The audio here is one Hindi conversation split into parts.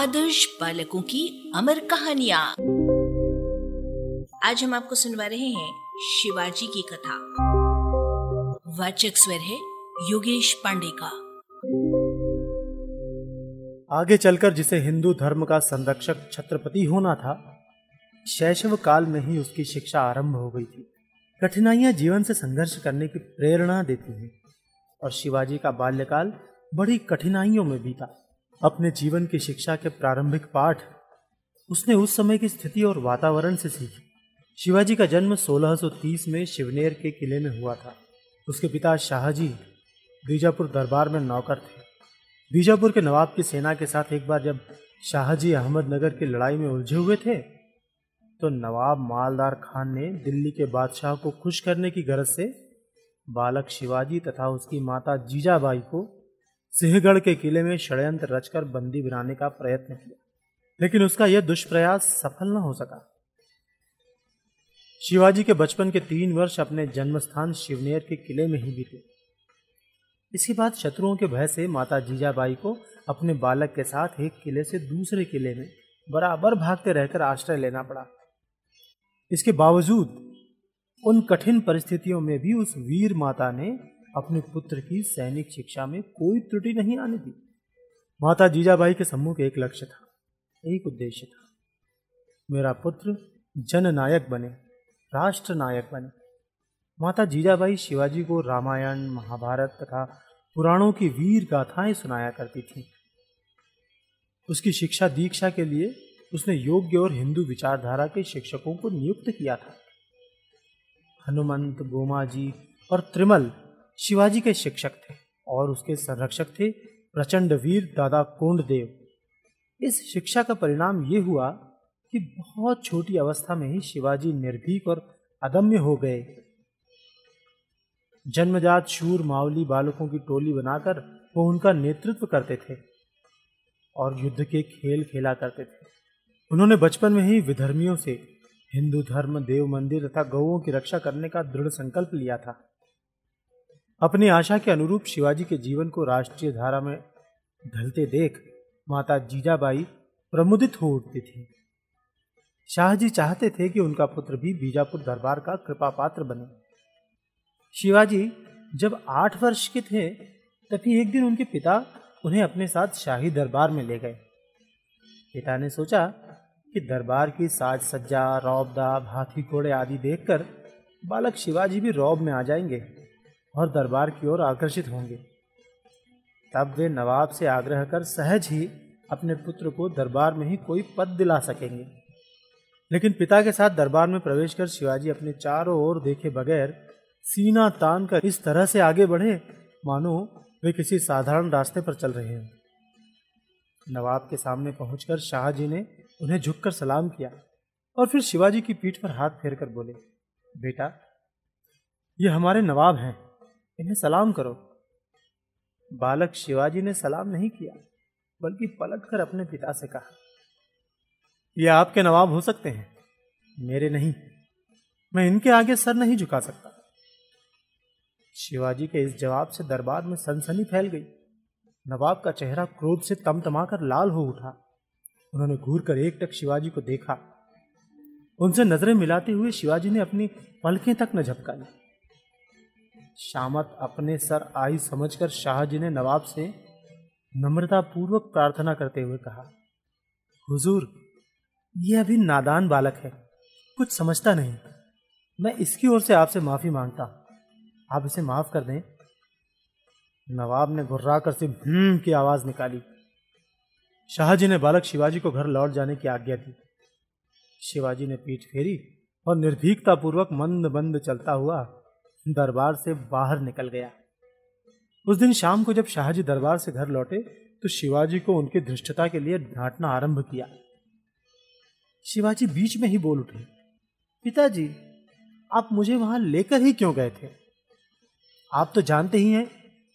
आदर्श बालकों की अमर कहानियाँ। आज हम आपको सुनवा रहे हैं शिवाजी की कथा। वाचक स्वर है योगेश पांडे का। आगे चलकर जिसे हिंदू धर्म का संरक्षक छत्रपति होना था, शैशव काल में ही उसकी शिक्षा आरंभ हो गई थी। कठिनाइयाँ जीवन से संघर्ष करने की प्रेरणा देती हैं, और शिवाजी का बाल्यकाल बड़ी कठिनाइयों में बीता। अपने जीवन की शिक्षा के प्रारंभिक पाठ उसने उस समय की स्थिति और वातावरण से सीखी। शिवाजी का जन्म 1630 में शिवनेर के किले में हुआ था। उसके पिता शाहजी बीजापुर दरबार में नौकर थे। बीजापुर के नवाब की सेना के साथ एक बार जब शाहजी अहमदनगर की लड़ाई में उलझे हुए थे तो नवाब मालदार खान ने दिल्ली के बादशाह को खुश करने की गरज से बालक शिवाजी तथा उसकी माता जीजाबाई को सिंहगढ़ के किले में षड्यंत्र रचकर बंदी बनाने का प्रयत्न किया, लेकिन उसका यह दुष्प्रयास सफल न हो सका। शिवाजी के बचपन के तीन वर्ष अपने जन्मस्थान शिवनेर के किले में ही बीते। इसके बाद शत्रुओं के भय से माता जीजाबाई को अपने बालक के साथ एक किले से दूसरे किले में बराबर भागते रहकर आश्रय लेना पड़ा। इसके बावजूद उन कठिन परिस्थितियों में भी उस वीर माता ने अपने पुत्र की सैनिक शिक्षा में कोई त्रुटि नहीं आने दी। माता जीजाबाई के सम्मुख एक लक्ष्य था, एक उद्देश्य था। मेरा पुत्र जननायक बने राष्ट्र नायक बने। माता जीजाबाई शिवाजी को रामायण, महाभारत तथा पुराणों की वीर गाथाएँ सुनाया करती थी। उसकी शिक्षा दीक्षा के लिए उसने योग्य और हिंदू विचारधारा के शिक्षकों को नियुक्त किया था। हनुमंत, गोमाजी और त्रिमल शिवाजी के शिक्षक थे और उसके संरक्षक थे प्रचंड वीर दादा कोंडदेव। इस शिक्षा का परिणाम ये हुआ कि बहुत छोटी अवस्था में ही शिवाजी निर्भीक और अदम्य हो गए। जन्मजात शूर मावली बालकों की टोली बनाकर वो उनका नेतृत्व करते थे और युद्ध के खेल खेला करते थे। उन्होंने बचपन में ही विधर्मियों से हिंदू धर्म, देव मंदिर तथा गौओं की रक्षा करने का दृढ़ संकल्प लिया था। अपनी आशा के अनुरूप शिवाजी के जीवन को राष्ट्रीय धारा में ढलते देख माता जीजाबाई प्रमुदित हो उठती थी। शाहजी चाहते थे कि उनका पुत्र भी बीजापुर दरबार का कृपा पात्र बने। शिवाजी जब आठ वर्ष के थे, तभी एक दिन उनके पिता उन्हें अपने साथ शाही दरबार में ले गए। पिता ने सोचा कि दरबार की साज सज्जा रौबदाब हाथी घोड़े आदि देखकर बालक शिवाजी भी रौब में आ जाएँगे। और दरबार की ओर आकर्षित होंगे। तब वे नवाब से आग्रह कर सहज ही अपने पुत्र को दरबार में ही कोई पद दिला सकेंगे। लेकिन पिता के साथ दरबार में प्रवेश कर शिवाजी अपने चारों ओर देखे बगैर सीना तान कर इस तरह से आगे बढ़े, मानो वे किसी साधारण रास्ते पर चल रहे हैं। नवाब के सामने पहुंचकर शाहजी ने उन्हें झुककर सलाम किया और फिर शिवाजी की पीठ पर हाथ फेर कर बोले, बेटा, ये हमारे नवाब हैं। इन्हें सलाम करो। बालक शिवाजी ने सलाम नहीं किया, बल्कि पलट कर अपने पिता से कहा, ये आपके नवाब हो सकते हैं, मेरे नहीं, मैं इनके आगे सर नहीं झुका सकता। शिवाजी के इस जवाब से दरबार में सनसनी फैल गई। नवाब का चेहरा क्रोध से तमतमाकर लाल हो उठा। उन्होंने घूर कर एक टक शिवाजी को देखा। उनसे नज़रें मिलाते हुए शिवाजी ने अपनी पलकें तक न झपकाई। शामत अपने सर आई समझकर शाहजी ने नवाब से नम्रता पूर्वक प्रार्थना करते हुए कहा, हुजूर यह अभी नादान बालक है, कुछ समझता नहीं। मैं इसकी ओर से आपसे माफ़ी माँगता आप इसे माफ़ कर दें। नवाब ने घुर्रा कर सिर्फ़ की आवाज़ निकाली। शाहजी ने बालक शिवाजी को घर लौट जाने की आज्ञा दी। शिवाजी ने पीठ फेरी और निर्भीकता पूर्वक मंद मंद चलता हुआ दरबार से बाहर निकल गया। उस दिन शाम को जब शाहजी दरबार से घर लौटे तो शिवाजी को उनकी धृष्टता के लिए डांटना आरंभ किया। शिवाजी बीच में ही बोल उठे, पिताजी, आप मुझे वहाँ लेकर ही क्यों गए थे? आप तो जानते ही हैं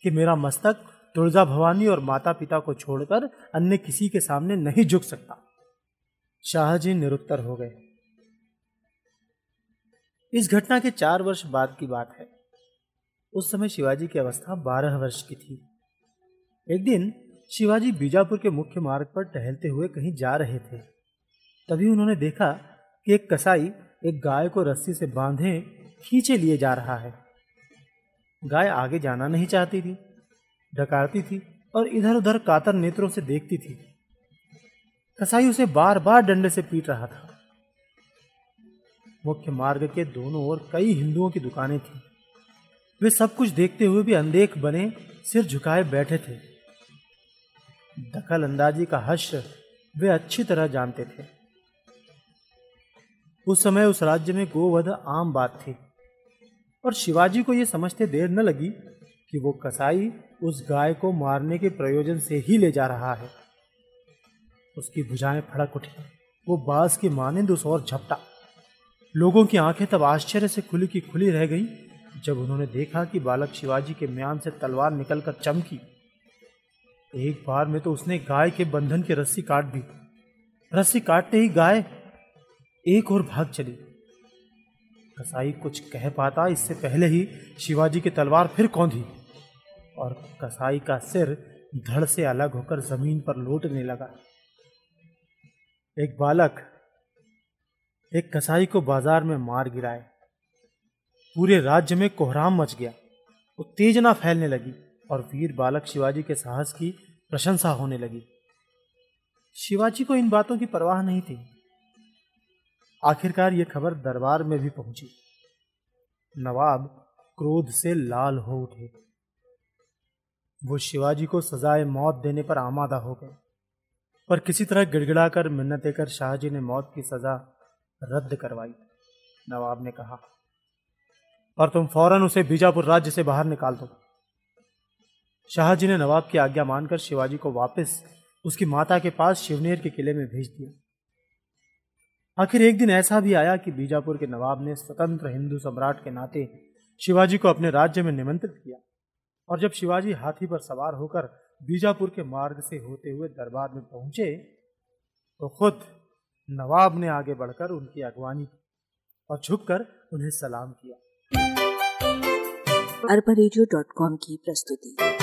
कि मेरा मस्तक तुलजा भवानी और माता पिता को छोड़कर अन्य किसी के सामने नहीं झुक सकता। शाहजी निरुत्तर हो गए। इस घटना के चार वर्ष बाद की बात है। उस समय शिवाजी की अवस्था बारह वर्ष की थी। एक दिन शिवाजी बीजापुर के मुख्य मार्ग पर टहलते हुए कहीं जा रहे थे। तभी उन्होंने देखा कि एक कसाई एक गाय को रस्सी से बांधे खींचे लिए जा रहा है। गाय आगे जाना नहीं चाहती थी। डकारती थी और इधर उधर कातर नेत्रों से देखती थी। कसाई उसे बार बार डंडे से पीट रहा था। मुख्य मार्ग के दोनों ओर कई हिंदुओं की दुकानें थी। वे सब कुछ देखते हुए भी अंदेख बने सिर झुकाए बैठे थे। दखल अंदाजी का हश वे अच्छी तरह जानते थे। उस समय उस राज्य में गोवध आम बात थी और शिवाजी को यह समझते देर न लगी कि वो कसाई उस गाय को मारने के प्रयोजन से ही ले जा रहा है। उसकी भुजाएँ फड़क उठी, वो बास की मानिंद उस और झपटा। लोगों की आँखें तब आश्चर्य से खुली की खुली रह गई, जब उन्होंने देखा कि बालक शिवाजी के म्यान से तलवार निकलकर चमकी। एक बार में तो उसने गाय के बंधन की रस्सी काट दी। रस्सी काटते ही गाय एक और भाग चली। कसाई कुछ कह पाता, इससे पहले ही शिवाजी की तलवार फिर कौंधी और कसाई का सिर धड़ से अलग होकर ज़मीन पर लौटने लगा। एक बालक एक कसाई को बाज़ार में मार गिराए। पूरे राज्य में कोहराम मच गया। उत्तेजना फैलने लगी और वीर बालक शिवाजी के साहस की प्रशंसा होने लगी। शिवाजी को इन बातों की परवाह नहीं थी। आखिरकार यह खबर दरबार में भी पहुँची। नवाब क्रोध से लाल हो उठे। वो शिवाजी को सजाए मौत देने पर आमादा हो गए। पर किसी तरह गिड़गिड़ाकर मिन्नतें कर शाहजी ने मौत की सजा रद्द करवाई। नवाब ने कहा और तुम फ़ौरन उसे बीजापुर राज्य से बाहर निकाल दो। शाहजी ने नवाब की आज्ञा मानकर शिवाजी को वापस उसकी माता के पास शिवनेर के किले में भेज दिया। आखिर एक दिन ऐसा भी आया कि बीजापुर के नवाब ने स्वतंत्र हिंदू सम्राट के नाते शिवाजी को अपने राज्य में निमंत्रित किया और जब शिवाजी हाथी पर सवार होकर बीजापुर के मार्ग से होते हुए दरबार में पहुँचे तो खुद नवाब ने आगे बढ़कर उनकी अगवानी की और झुककर उन्हें सलाम किया। अरबा की प्रस्तुति।